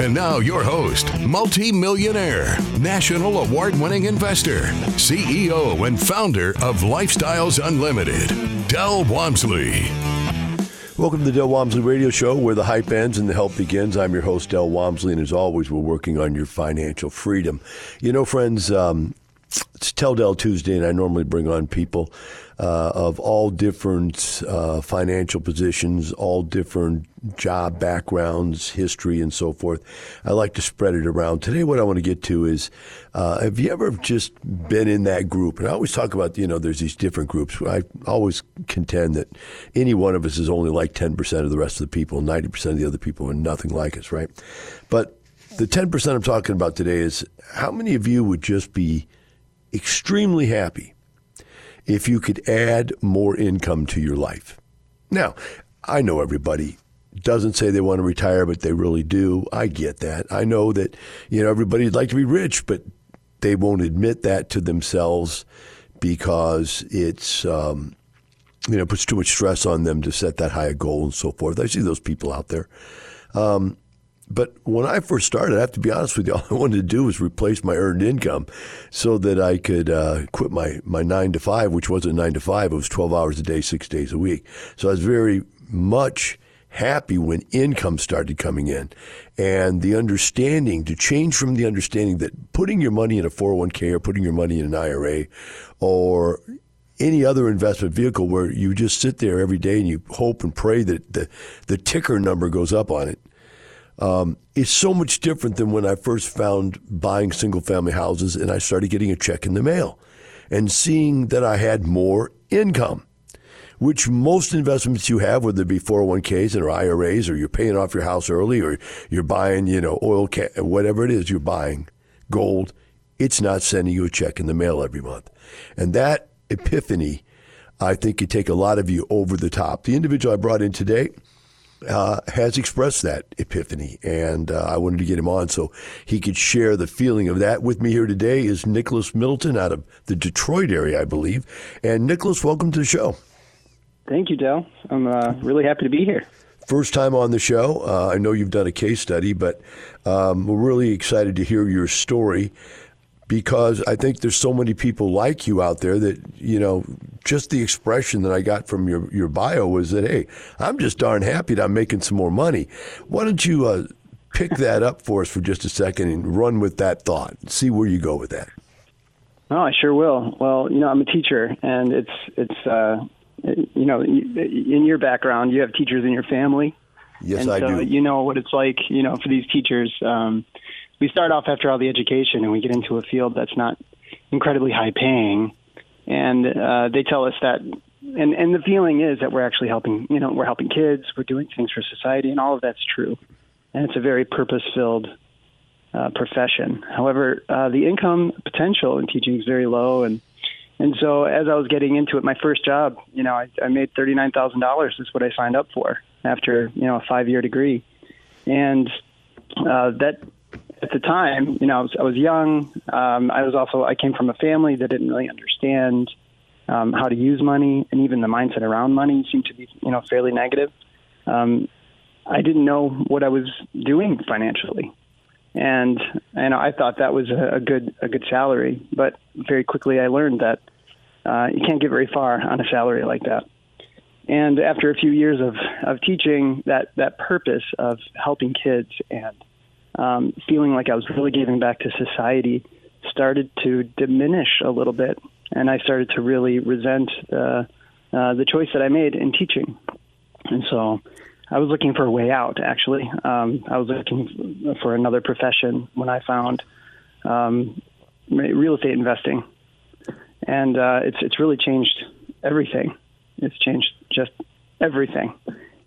And now, your host, multi-millionaire, national award winning investor, CEO, and founder of Lifestyles Unlimited, Del Walmsley. Welcome to the Del Walmsley Radio Show, where the hype ends and the help begins. I'm your host, Del Walmsley, and as always, we're working on your financial freedom. You know, friends, um, it's Tell Del Tuesday, and I normally bring on people uh, of all different uh, financial positions, all different job backgrounds, history, and so forth. I like to spread it around. Today, what I want to get to is uh, have you ever just been in that group? And I always talk about, you know, there's these different groups. I always contend that any one of us is only like 10% of the rest of the people, 90% of the other people are nothing like us, right? But the 10% I'm talking about today is how many of you would just be extremely happy if you could add more income to your life. Now, I know everybody doesn't say they want to retire, but they really do. I get that. I know that, you know, everybody'd like to be rich, but they won't admit that to themselves because it's, um, you know, puts too much stress on them to set that high a goal and so forth. I see those people out there. Um, but when I first started, I have to be honest with you, all I wanted to do was replace my earned income so that I could uh, quit my, my nine to five, which wasn't nine to five. It was 12 hours a day, six days a week. So I was very much happy when income started coming in and the understanding to change from the understanding that putting your money in a 401k or putting your money in an IRA or any other investment vehicle where you just sit there every day and you hope and pray that the, the ticker number goes up on it um, it's so much different than when I first found buying single family houses and I started getting a check in the mail and seeing that I had more income, which most investments you have, whether it be 401ks or IRAs or you're paying off your house early or you're buying, you know, oil, ca- whatever it is you're buying, gold, it's not sending you a check in the mail every month. And that epiphany, I think, could take a lot of you over the top. The individual I brought in today, uh, has expressed that epiphany, and uh, I wanted to get him on so he could share the feeling of that with me here today. Is Nicholas Middleton out of the Detroit area, I believe? And Nicholas, welcome to the show. Thank you, Del. I'm uh, really happy to be here. First time on the show. Uh, I know you've done a case study, but um, we're really excited to hear your story because I think there's so many people like you out there that, you know, just the expression that I got from your, your bio was that, hey, I'm just darn happy that I'm making some more money. Why don't you uh, pick that up for us for just a second and run with that thought? See where you go with that. Oh, I sure will. Well, you know, I'm a teacher, and it's it's uh, you know, in your background, you have teachers in your family. Yes, and I so do. You know what it's like, you know, for these teachers. Um, we start off after all the education and we get into a field that's not incredibly high paying. And uh, they tell us that and and the feeling is that we're actually helping you know we're helping kids we're doing things for society and all of that's true. And it's a very purpose filled uh, profession. However uh, the income potential in teaching is very low. And and so as I was getting into it, my first job, you know, I, I made thirty nine thousand dollars. Is what I signed up for after you know a five year degree, and uh, that at the time, you know, I was, I was young. Um, I was also I came from a family that didn't really understand um, how to use money, and even the mindset around money seemed to be, you know, fairly negative. Um, I didn't know what I was doing financially, and and I thought that was a, a good a good salary. But very quickly, I learned that uh, you can't get very far on a salary like that. And after a few years of, of teaching, that, that purpose of helping kids and um, feeling like I was really giving back to society started to diminish a little bit, and I started to really resent the uh, the choice that I made in teaching. And so, I was looking for a way out. Actually, um, I was looking for another profession when I found um, real estate investing, and uh, it's it's really changed everything. It's changed just everything,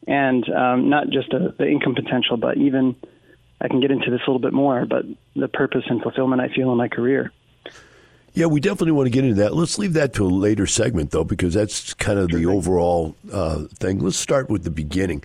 and um, not just the, the income potential, but even I can get into this a little bit more, but the purpose and fulfillment I feel in my career. Yeah, we definitely want to get into that. Let's leave that to a later segment, though, because that's kind of the overall uh, thing. Let's start with the beginning.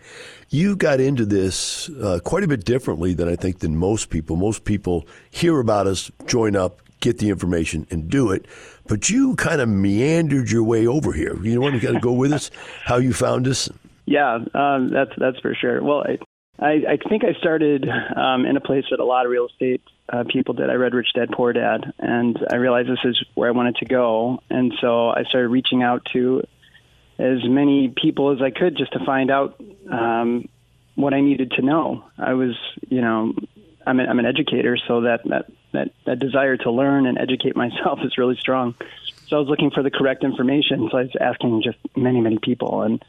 You got into this uh, quite a bit differently than I think than most people. Most people hear about us, join up, get the information, and do it. But you kind of meandered your way over here. You want to kind of go with us? How you found us? Yeah, um, that's that's for sure. Well, I, I, I think I started um, in a place that a lot of real estate uh, people did. I read Rich Dad Poor Dad, and I realized this is where I wanted to go. And so I started reaching out to as many people as I could just to find out um, what I needed to know. I was, you know, I'm, a, I'm an educator, so that, that that that desire to learn and educate myself is really strong. So I was looking for the correct information. So I was asking just many many people, and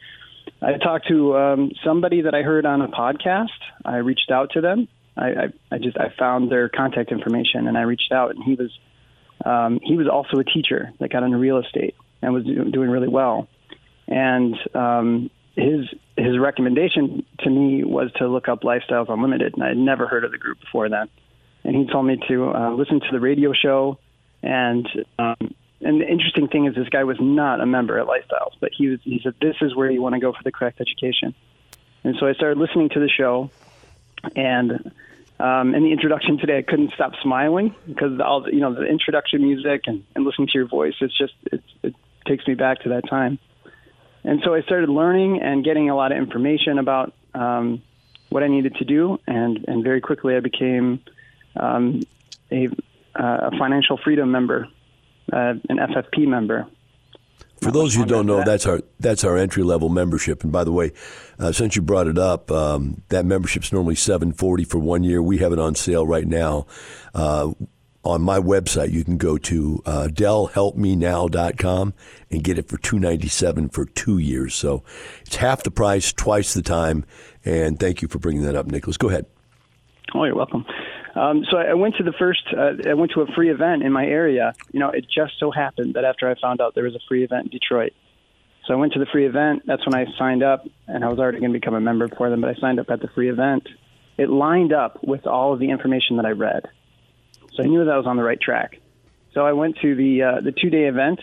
I talked to um, somebody that I heard on a podcast. I reached out to them I, I, I just I found their contact information and I reached out and he was um, he was also a teacher that got into real estate and was do, doing really well. And um, his his recommendation to me was to look up Lifestyles Unlimited, and I had never heard of the group before then. And he told me to uh, listen to the radio show. And um, and the interesting thing is, this guy was not a member at Lifestyles, but he was. He said, "This is where you want to go for the correct education." And so I started listening to the show, and um, in the introduction today, I couldn't stop smiling because all the, you know the introduction music and, and listening to your voice. It's just it's, it takes me back to that time. And so I started learning and getting a lot of information about um, what I needed to do, and and very quickly I became um, a, uh, a financial freedom member, uh, an FFP member, for those who don't know, that. that's our that's our entry level membership. And by the way, uh, since you brought it up, um, that membership's normally seven forty for one year. We have it on sale right now. Uh, on my website, you can go to uh, DelHelpMeNow.com and get it for two ninety seven for two years. So it's half the price, twice the time. And thank you for bringing that up, Nicholas. Go ahead. Oh, you're welcome. Um, so I went to the first. Uh, I went to a free event in my area. You know, it just so happened that after I found out there was a free event in Detroit, so I went to the free event. That's when I signed up, and I was already going to become a member for them. But I signed up at the free event. It lined up with all of the information that I read, so I knew that I was on the right track. So I went to the uh, the two day event.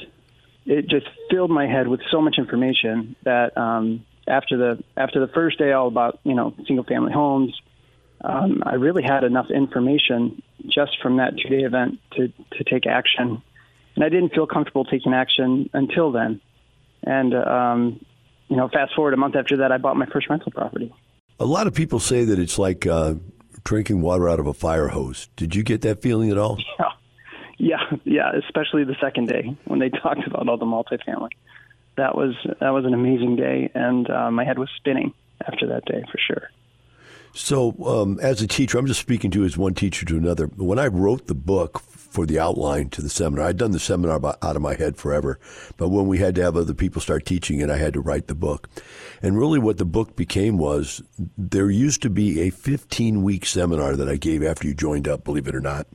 It just filled my head with so much information that um, after the after the first day, all about you know single family homes um, I really had enough information just from that two day event to, to take action. And I didn't feel comfortable taking action until then. And, um, you know, fast forward a month after that, I bought my first rental property. A lot of people say that it's like uh, drinking water out of a fire hose. Did you get that feeling at all? Yeah. Yeah, yeah, especially the second day when they talked about all the multifamily. That was that was an amazing day, and uh, my head was spinning after that day for sure. So, um, as a teacher, I'm just speaking to you as one teacher to another. When I wrote the book for the outline to the seminar, I'd done the seminar out of my head forever. But when we had to have other people start teaching it, I had to write the book. And really, what the book became was there used to be a 15 week seminar that I gave after you joined up, believe it or not.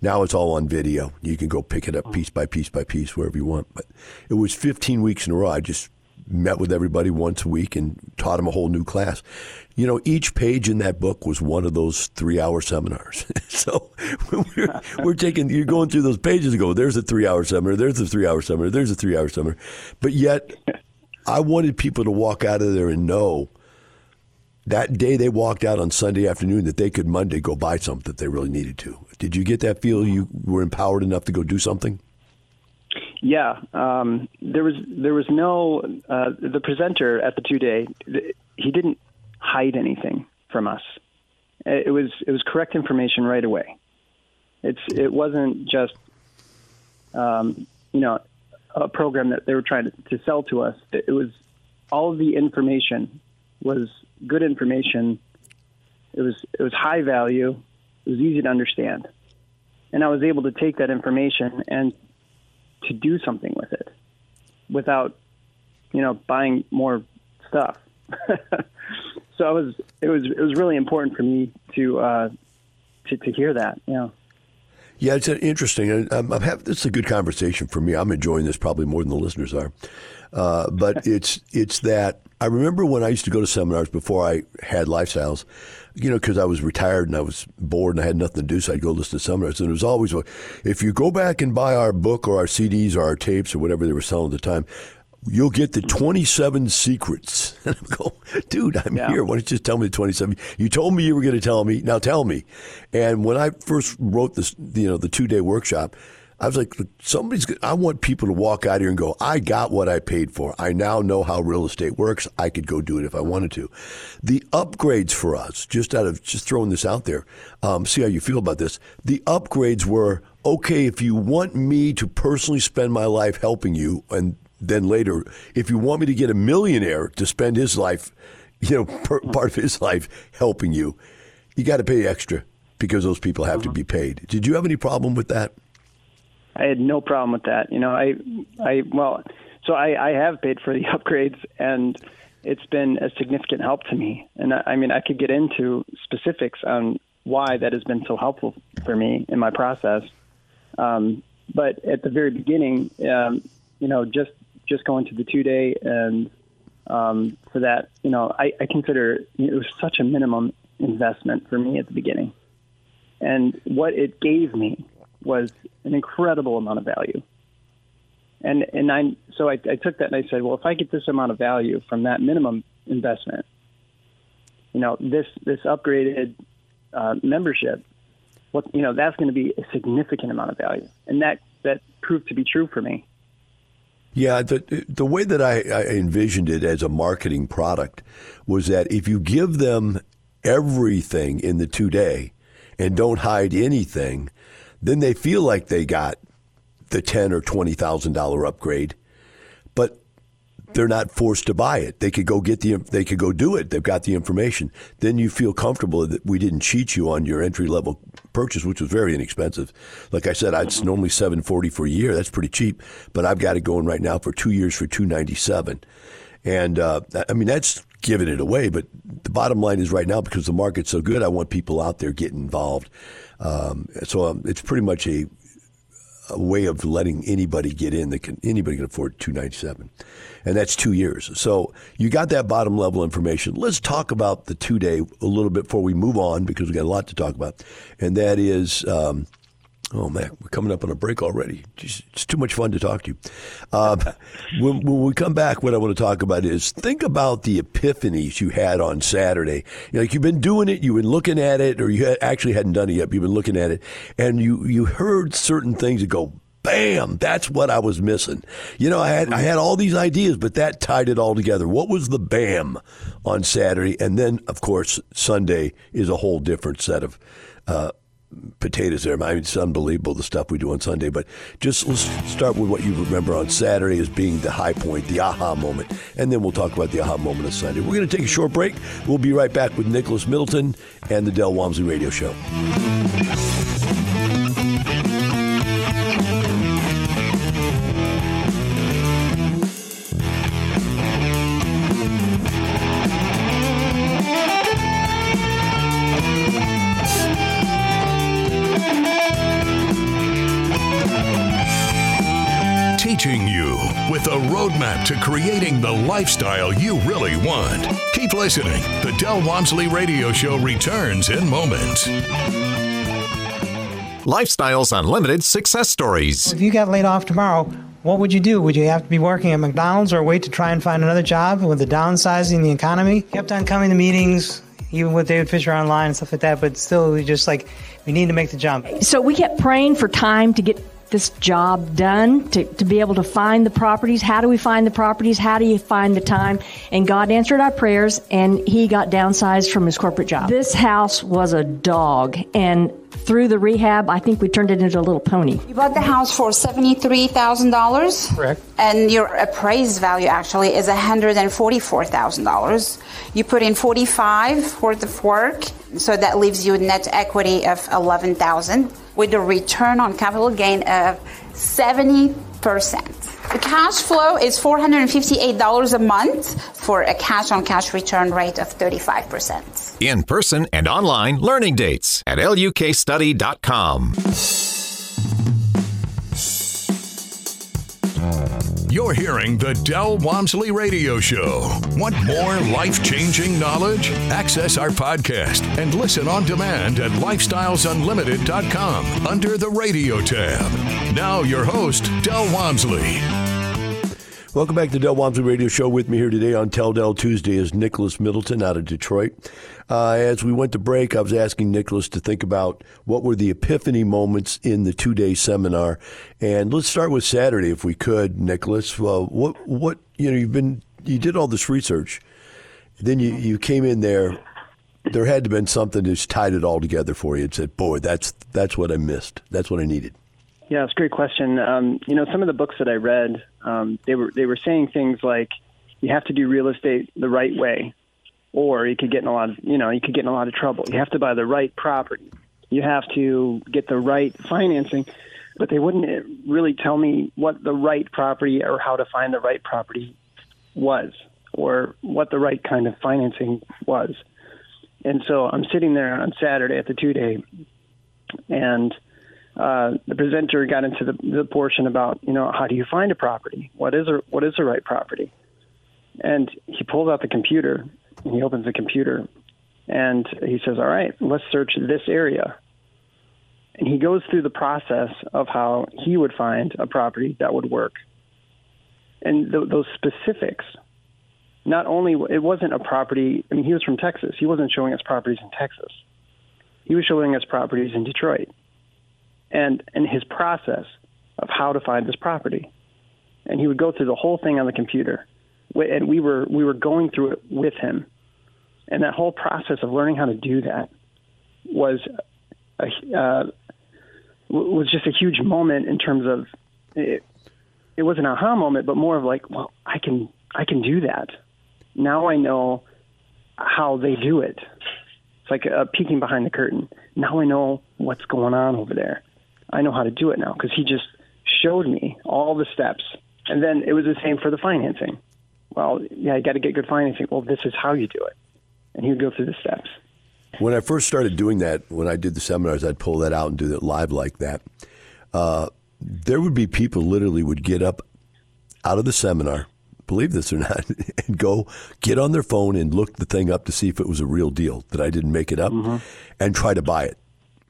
Now it's all on video. You can go pick it up piece by piece by piece wherever you want. But it was 15 weeks in a row. I just met with everybody once a week and taught them a whole new class. You know, each page in that book was one of those three hour seminars. so we're, we're, taking, you're going through those pages and go, there's a three hour seminar, there's a three hour seminar, there's a three hour seminar. But yet, I wanted people to walk out of there and know that day they walked out on Sunday afternoon that they could Monday go buy something that they really needed to. Did you get that feel you were empowered enough to go do something? Yeah, um, there was there was no uh, the presenter at the two day. He didn't hide anything from us. It was it was correct information right away. It's it wasn't just um, you know a program that they were trying to, to sell to us. It was all of the information was good information. It was it was high value. It was easy to understand, and I was able to take that information and to do something with it without, you know, buying more stuff. so it was it was it was really important for me to uh, to to hear that. Yeah. Yeah, it's interesting. I'm, I'm having, this is a good conversation for me. I'm enjoying this probably more than the listeners are. Uh, but it's it's that I remember when I used to go to seminars before I had lifestyles, you know, because I was retired and I was bored and I had nothing to do, so I'd go listen to seminars. And it was always, if you go back and buy our book or our CDs or our tapes or whatever they were selling at the time, you'll get the 27 secrets. And I go, dude, I'm yeah. here. Why don't you just tell me the 27? You told me you were going to tell me. Now tell me. And when I first wrote this, you know, the two day workshop, I was like, somebody's. I want people to walk out here and go, I got what I paid for. I now know how real estate works. I could go do it if I wanted to. The upgrades for us, just out of just throwing this out there, um, see how you feel about this. The upgrades were okay if you want me to personally spend my life helping you, and then later, if you want me to get a millionaire to spend his life, you know, part of his life helping you, you got to pay extra because those people have to be paid. Did you have any problem with that? I had no problem with that. You know, I, I well, so I, I have paid for the upgrades, and it's been a significant help to me. And I, I mean, I could get into specifics on why that has been so helpful for me in my process. Um, but at the very beginning, um, you know, just just going to the two day and um, for that, you know, I, I consider it was such a minimum investment for me at the beginning. And what it gave me was an incredible amount of value. And and I so I, I took that and I said, well, if I get this amount of value from that minimum investment, you know, this this upgraded uh, membership, what you know, that's going to be a significant amount of value, and that that proved to be true for me. Yeah, the the way that I, I envisioned it as a marketing product was that if you give them everything in the two day and don't hide anything, then they feel like they got the ten or twenty thousand dollar upgrade, but they're not forced to buy it. They could go get the they could go do it. They've got the information. Then you feel comfortable that we didn't cheat you on your entry level purchase, which was very inexpensive. Like I said, it's normally seven forty for a year. That's pretty cheap, but I've got it going right now for two years for two ninety seven. And uh, I mean that's giving it away. But the bottom line is right now because the market's so good, I want people out there getting involved. Um, so um, it's pretty much a, a, way of letting anybody get in that can anybody can afford 297 and that's two years so you got that bottom level information let's talk about the two day a little bit before we move on because we got a lot to talk about and that is um, Oh man, we're coming up on a break already. it's too much fun to talk to you. Uh, when, when, we come back, what I want to talk about is think about the epiphanies you had on Saturday. You know, like you've been doing it, you've been looking at it, or you actually hadn't done it yet. But you've been looking at it, and you you heard certain things that go, bam, that's what I was missing. You know, I had I had all these ideas, but that tied it all together. What was the bam on Saturday, and then of course Sunday is a whole different set of. Uh, potatoes there. I mean, it's unbelievable the stuff we do on Sunday. But just let's start with what you remember on Saturday as being the high point, the aha moment, and then we'll talk about the aha moment of Sunday. We're going to take a short break. We'll be right back with Nicholas Middleton and the Del Walmsley Radio Show. Roadmap to creating the lifestyle you really want. Keep listening. The Del Walmsley Radio Show returns in moments. Lifestyles Unlimited success stories. If you got laid off tomorrow, what would you do? Would you have to be working at McDonald's or wait to try and find another job with the downsizing the economy? Kept on coming to meetings, even with David Fisher online and stuff like that, but still, we just like, we need to make the jump. So we kept praying for time to get this job done to, to be able to find the properties. How do we find the properties? How do you find the time? And God answered our prayers and he got downsized from his corporate job. This house was a dog and through the rehab, I think we turned it into a little pony. You bought the house for $73,000. Correct. And your appraised value actually is $144,000. You put in 45 worth of work, so that leaves you a net equity of 11,000 with a return on capital gain of 70%. The cash flow is $458 a month for a cash on cash return rate of 35%. In person and online learning dates at lukstudy.com. You're hearing the Del Walmsley Radio Show. Want more life changing knowledge? Access our podcast and listen on demand at lifestylesunlimited.com under the radio tab. Now, your host, Del Walmsley. Welcome back to Del Walmsley Radio Show. With me here today on Tell Del Tuesday is Nicholas Middleton out of Detroit. Uh, as we went to break, I was asking Nicholas to think about what were the epiphany moments in the two-day seminar, and let's start with Saturday, if we could, Nicholas. Well, what what you know, you've been you did all this research, then you you came in there. There had to have been something that's tied it all together for you and said, "Boy, that's that's what I missed. That's what I needed." Yeah, it's a great question. Um, you know, some of the books that I read, um, they were they were saying things like you have to do real estate the right way, or you could get in a lot of you know you could get in a lot of trouble. You have to buy the right property. You have to get the right financing, but they wouldn't really tell me what the right property or how to find the right property was, or what the right kind of financing was. And so I'm sitting there on Saturday at the two day, and uh, the presenter got into the, the portion about you know how do you find a property? What is a, what is the right property? And he pulls out the computer and he opens the computer and he says, "All right, let's search this area." And he goes through the process of how he would find a property that would work. And th- those specifics, not only it wasn't a property. I mean, he was from Texas. He wasn't showing us properties in Texas. He was showing us properties in Detroit and and his process of how to find this property. And he would go through the whole thing on the computer, and we were we were going through it with him. And that whole process of learning how to do that was a, uh, was just a huge moment in terms of it. It was an aha moment, but more of like, well, I can I can do that. Now I know how they do it. It's like peeking behind the curtain. Now I know what's going on over there. I know how to do it now because he just showed me all the steps. And then it was the same for the financing. Well, yeah, you got to get good financing. Well, this is how you do it. And he would go through the steps. When I first started doing that, when I did the seminars, I'd pull that out and do it live like that. Uh, there would be people literally would get up out of the seminar, believe this or not, and go get on their phone and look the thing up to see if it was a real deal, that I didn't make it up, mm-hmm. and try to buy it.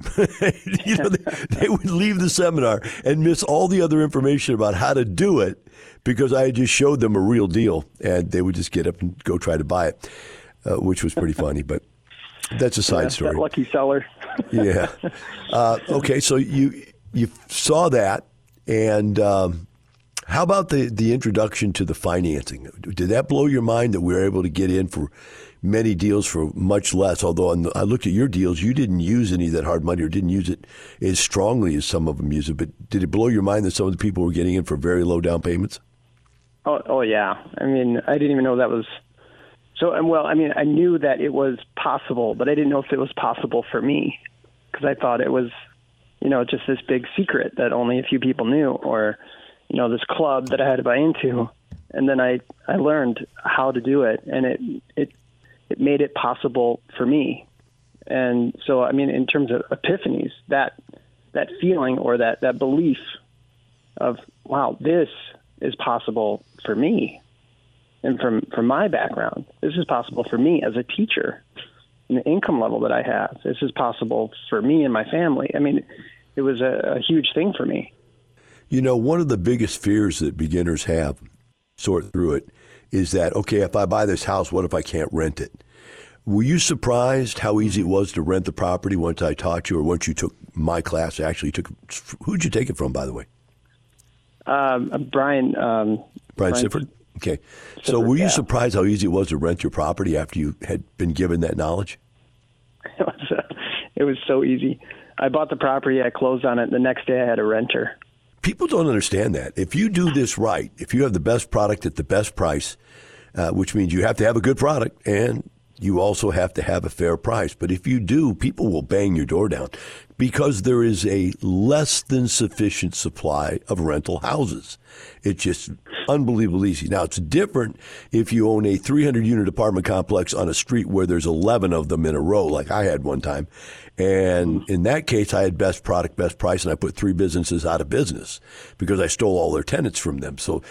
you know, they, they, would leave the seminar and miss all the other information about how to do it because I just showed them a real deal, and they would just get up and go try to buy it, uh, which was pretty funny. But that's a side yeah, story. lucky seller. yeah. Uh, okay, so you you saw that, and um, how about the the introduction to the financing? Did that blow your mind that we were able to get in for many deals for much less. Although the, I looked at your deals, you didn't use any of that hard money or didn't use it as strongly as some of them use it. But did it blow your mind that some of the people were getting in for very low down payments? Oh, oh yeah. I mean, I didn't even know that was so. And well, I mean, I knew that it was possible, but I didn't know if it was possible for me because I thought it was, you know, just this big secret that only a few people knew, or you know, this club that I had to buy into. And then I I learned how to do it, and it it it made it possible for me. And so, I mean, in terms of epiphanies, that that feeling or that that belief of wow, this is possible for me, and from from my background, this is possible for me as a teacher, and the income level that I have, this is possible for me and my family. I mean, it was a, a huge thing for me. You know, one of the biggest fears that beginners have, sort through it, is that, okay, if I buy this house, what if I can't rent it? Were you surprised how easy it was to rent the property once I taught you, or once you took my class? Actually, took who'd you take it from, by the way? Um, uh, Brian. Um, Brian, Brian Sifford. Okay, Sifford, so were you yeah. surprised how easy it was to rent your property after you had been given that knowledge? It was, it was so easy. I bought the property, I closed on it. The next day, I had a renter. People don't understand that. If you do this right, if you have the best product at the best price, uh, which means you have to have a good product and you also have to have a fair price. But if you do, people will bang your door down because there is a less than sufficient supply of rental houses. It's just unbelievably easy. Now, it's different if you own a 300 unit apartment complex on a street where there's 11 of them in a row, like I had one time. And in that case, I had best product, best price, and I put three businesses out of business because I stole all their tenants from them. So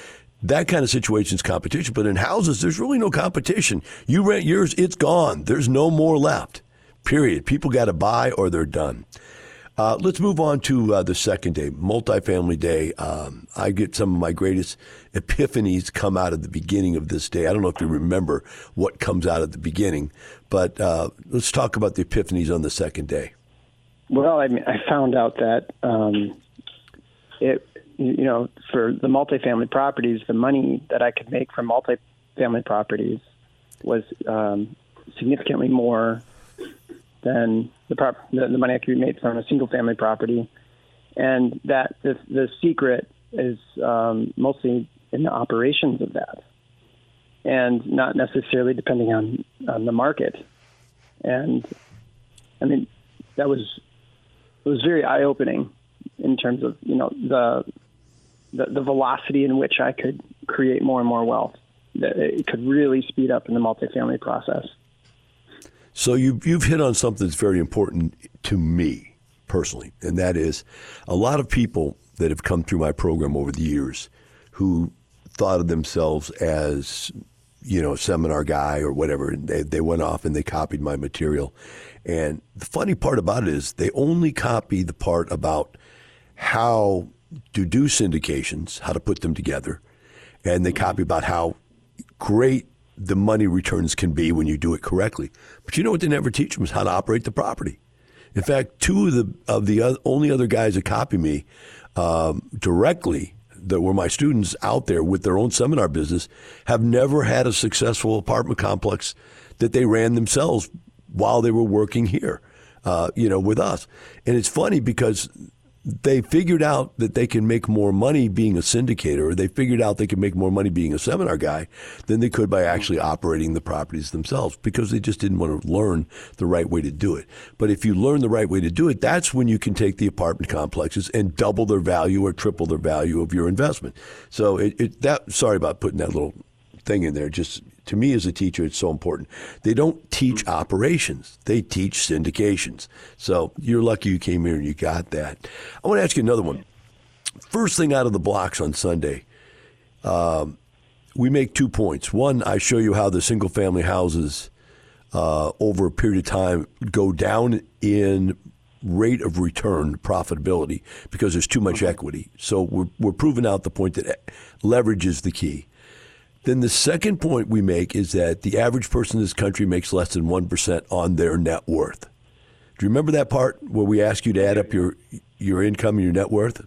that kind of situation is competition. But in houses, there's really no competition. You rent yours, it's gone. There's no more left. Period. People got to buy or they're done. Uh, let's move on to uh, the second day, multifamily day. Um, I get some of my greatest epiphanies come out of the beginning of this day. I don't know if you remember what comes out at the beginning, but uh, let's talk about the epiphanies on the second day. Well, I mean, I found out that um, it, you know, for the multifamily properties, the money that I could make from multifamily properties was um, significantly more than the, prop- the, the money I could be made from a single family property, and that the, the secret is um, mostly in the operations of that, and not necessarily depending on on the market. And I mean, that was it was very eye opening in terms of you know the, the the velocity in which I could create more and more wealth. That it could really speed up in the multifamily process. So you, you've hit on something that's very important to me personally, and that is a lot of people that have come through my program over the years who thought of themselves as you know, seminar guy or whatever. And they, they went off and they copied my material. And the funny part about it is they only copy the part about how to do syndications, how to put them together. And they copy about how great the money returns can be when you do it correctly. But you know what they never teach them is how to operate the property. In fact, two of the of the other, only other guys that copy me um, directly that were my students out there with their own seminar business have never had a successful apartment complex that they ran themselves while they were working here, uh, you know, with us. And it's funny because they figured out that they can make more money being a syndicator, or they figured out they can make more money being a seminar guy than they could by actually operating the properties themselves because they just didn't want to learn the right way to do it. But if you learn the right way to do it, that's when you can take the apartment complexes and double their value or triple their value of your investment. So it, it that sorry about putting that little thing in there. Just to me as a teacher, it's so important. They don't teach operations; they teach syndications. So you're lucky you came here and you got that. I want to ask you another one. First thing out of the blocks on Sunday, um, we make two points. One, I show you how the single family houses uh, over a period of time go down in rate of return profitability because there's too much equity. So we're, we're proving out the point that leverage is the key. Then the second point we make is that the average person in this country makes less than 1% on their net worth. Do you remember that part where we ask you to add up your your income and your net worth?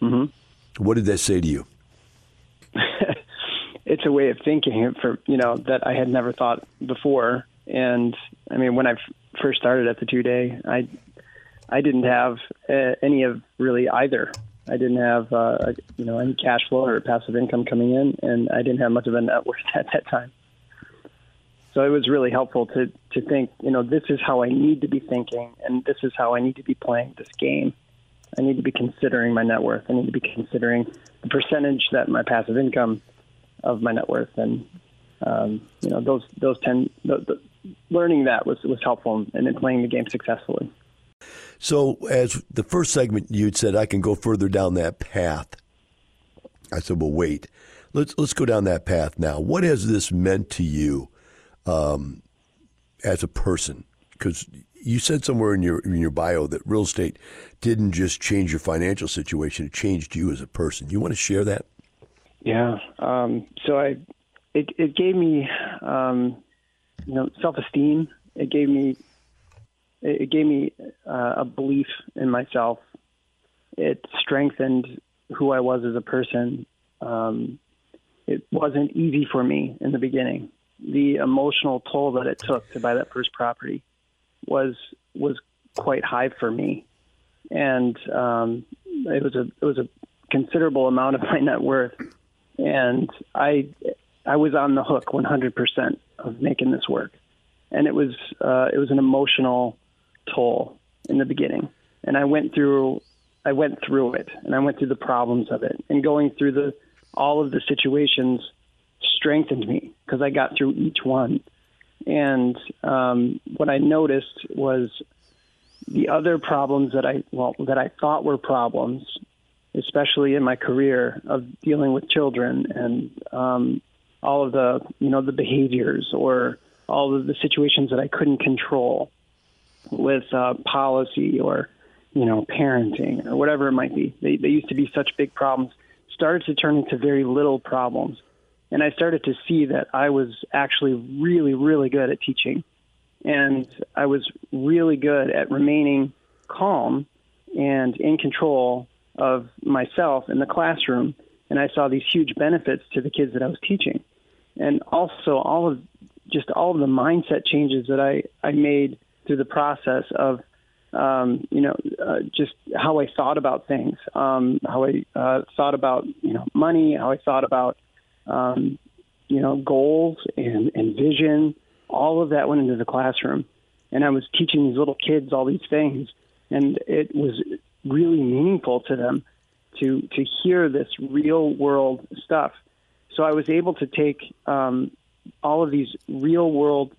Mm-hmm. What did that say to you? it's a way of thinking for you know that I had never thought before. And I mean, when I first started at the two day, I I didn't have uh, any of really either. I didn't have uh, you know any cash flow or passive income coming in, and I didn't have much of a net worth at that time. So it was really helpful to to think, you know, this is how I need to be thinking, and this is how I need to be playing this game. I need to be considering my net worth. I need to be considering the percentage that my passive income of my net worth, and um, you know, those those ten the, the, learning that was was helpful in, in playing the game successfully. So, as the first segment, you'd said I can go further down that path. I said, "Well, wait. Let's let's go down that path now. What has this meant to you um, as a person? Because you said somewhere in your in your bio that real estate didn't just change your financial situation; it changed you as a person. You want to share that? Yeah. Um, so I, it it gave me, um, you know, self esteem. It gave me it gave me uh, a belief in myself. It strengthened who I was as a person. Um, it wasn't easy for me in the beginning. The emotional toll that it took to buy that first property was was quite high for me, and um, it was a it was a considerable amount of my net worth, and I I was on the hook 100% of making this work, and it was uh, it was an emotional toll in the beginning, and I went through I went through it, and I went through the problems of it, and going through the all of the situations strengthened me because I got through each one. And um, what I noticed was the other problems that I well that I thought were problems especially in my career of dealing with children and um, all of the you know the behaviors or all of the situations that I couldn't control with uh, policy or you know parenting or whatever it might be. They, they used to be such big problems, started to turn into very little problems, and I started to see that I was actually really really good at teaching, and I was really good at remaining calm and in control of myself in the classroom. And I saw these huge benefits to the kids that I was teaching. And also all of just all of the mindset changes that I, I made through the process of, um, you know, uh, just how I thought about things, um, how I uh, thought about, you know, money, how I thought about, um, you know, goals and, and vision. All of that went into the classroom. And I was teaching these little kids all these things. And it was really meaningful to them to to hear this real world stuff. So I was able to take um, all of these real world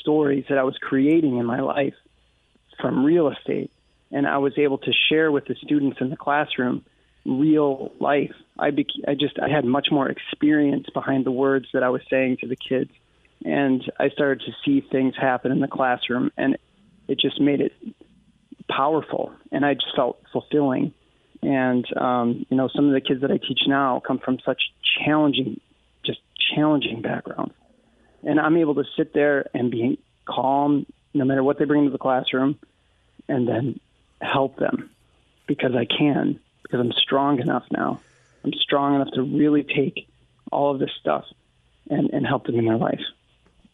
stories that I was creating in my life from real estate, and I was able to share with the students in the classroom real life. I bec- I just I had much more experience behind the words that I was saying to the kids, and I started to see things happen in the classroom, and it just made it powerful, and I just felt fulfilling. And um, you know, some of the kids that I teach now come from such challenging, just challenging backgrounds, and I'm able to sit there and be calm no matter what they bring into the classroom, and then help them because I can because I'm strong enough now. I'm strong enough to really take all of this stuff and, and help them in their life.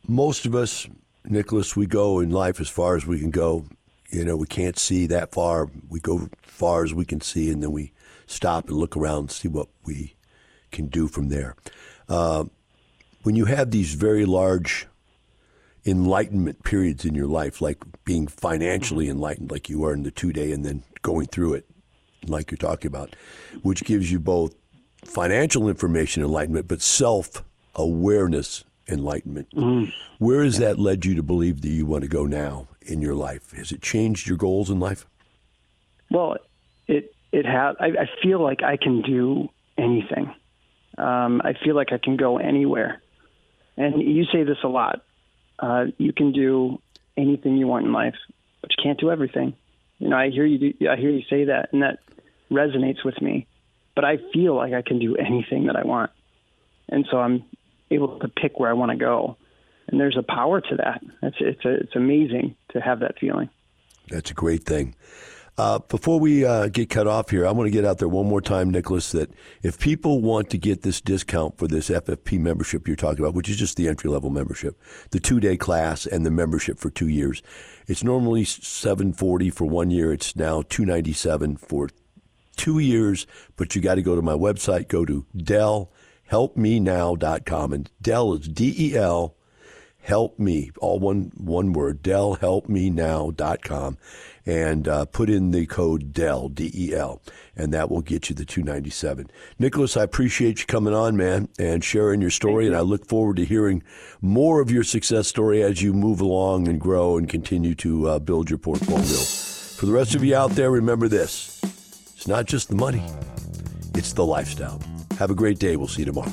Most of us, Nicholas, we go in life as far as we can go you know, we can't see that far. We go far as we can see, and then we stop and look around and see what we can do from there. Uh, when you have these very large enlightenment periods in your life, like being financially enlightened, like you are in the two day, and then going through it, like you're talking about, which gives you both financial information enlightenment, but self awareness enlightenment. Mm. Where has that led you to believe that you want to go now in your life? Has it changed your goals in life? Well, it it has. I, I feel like I can do anything. Um, I feel like I can go anywhere. And you say this a lot. Uh, you can do anything you want in life, but you can't do everything. You know, I hear you. Do, I hear you say that, and that resonates with me. But I feel like I can do anything that I want, and so I'm able to pick where I want to go and there's a power to that. It's it's a, it's amazing to have that feeling. That's a great thing. Uh, before we uh, get cut off here, I want to get out there one more time, Nicholas, that if people want to get this discount for this FFP membership you're talking about, which is just the entry level membership, the two day class and the membership for two years, it's normally seven forty for one year. It's now two ninety seven for two years. But you got to go to my website. Go to DelHelpMeNow.com, and Del is D E L help me, all one, one word, DelHelpMeNow.com, and uh, put in the code DEL, D E L, and that will get you the 297. Nicholas, I appreciate you coming on, man, and sharing your story, and I look forward to hearing more of your success story as you move along and grow and continue to uh, build your portfolio. For the rest of you out there, remember this it's not just the money, it's the lifestyle. Have a great day. We'll see you tomorrow.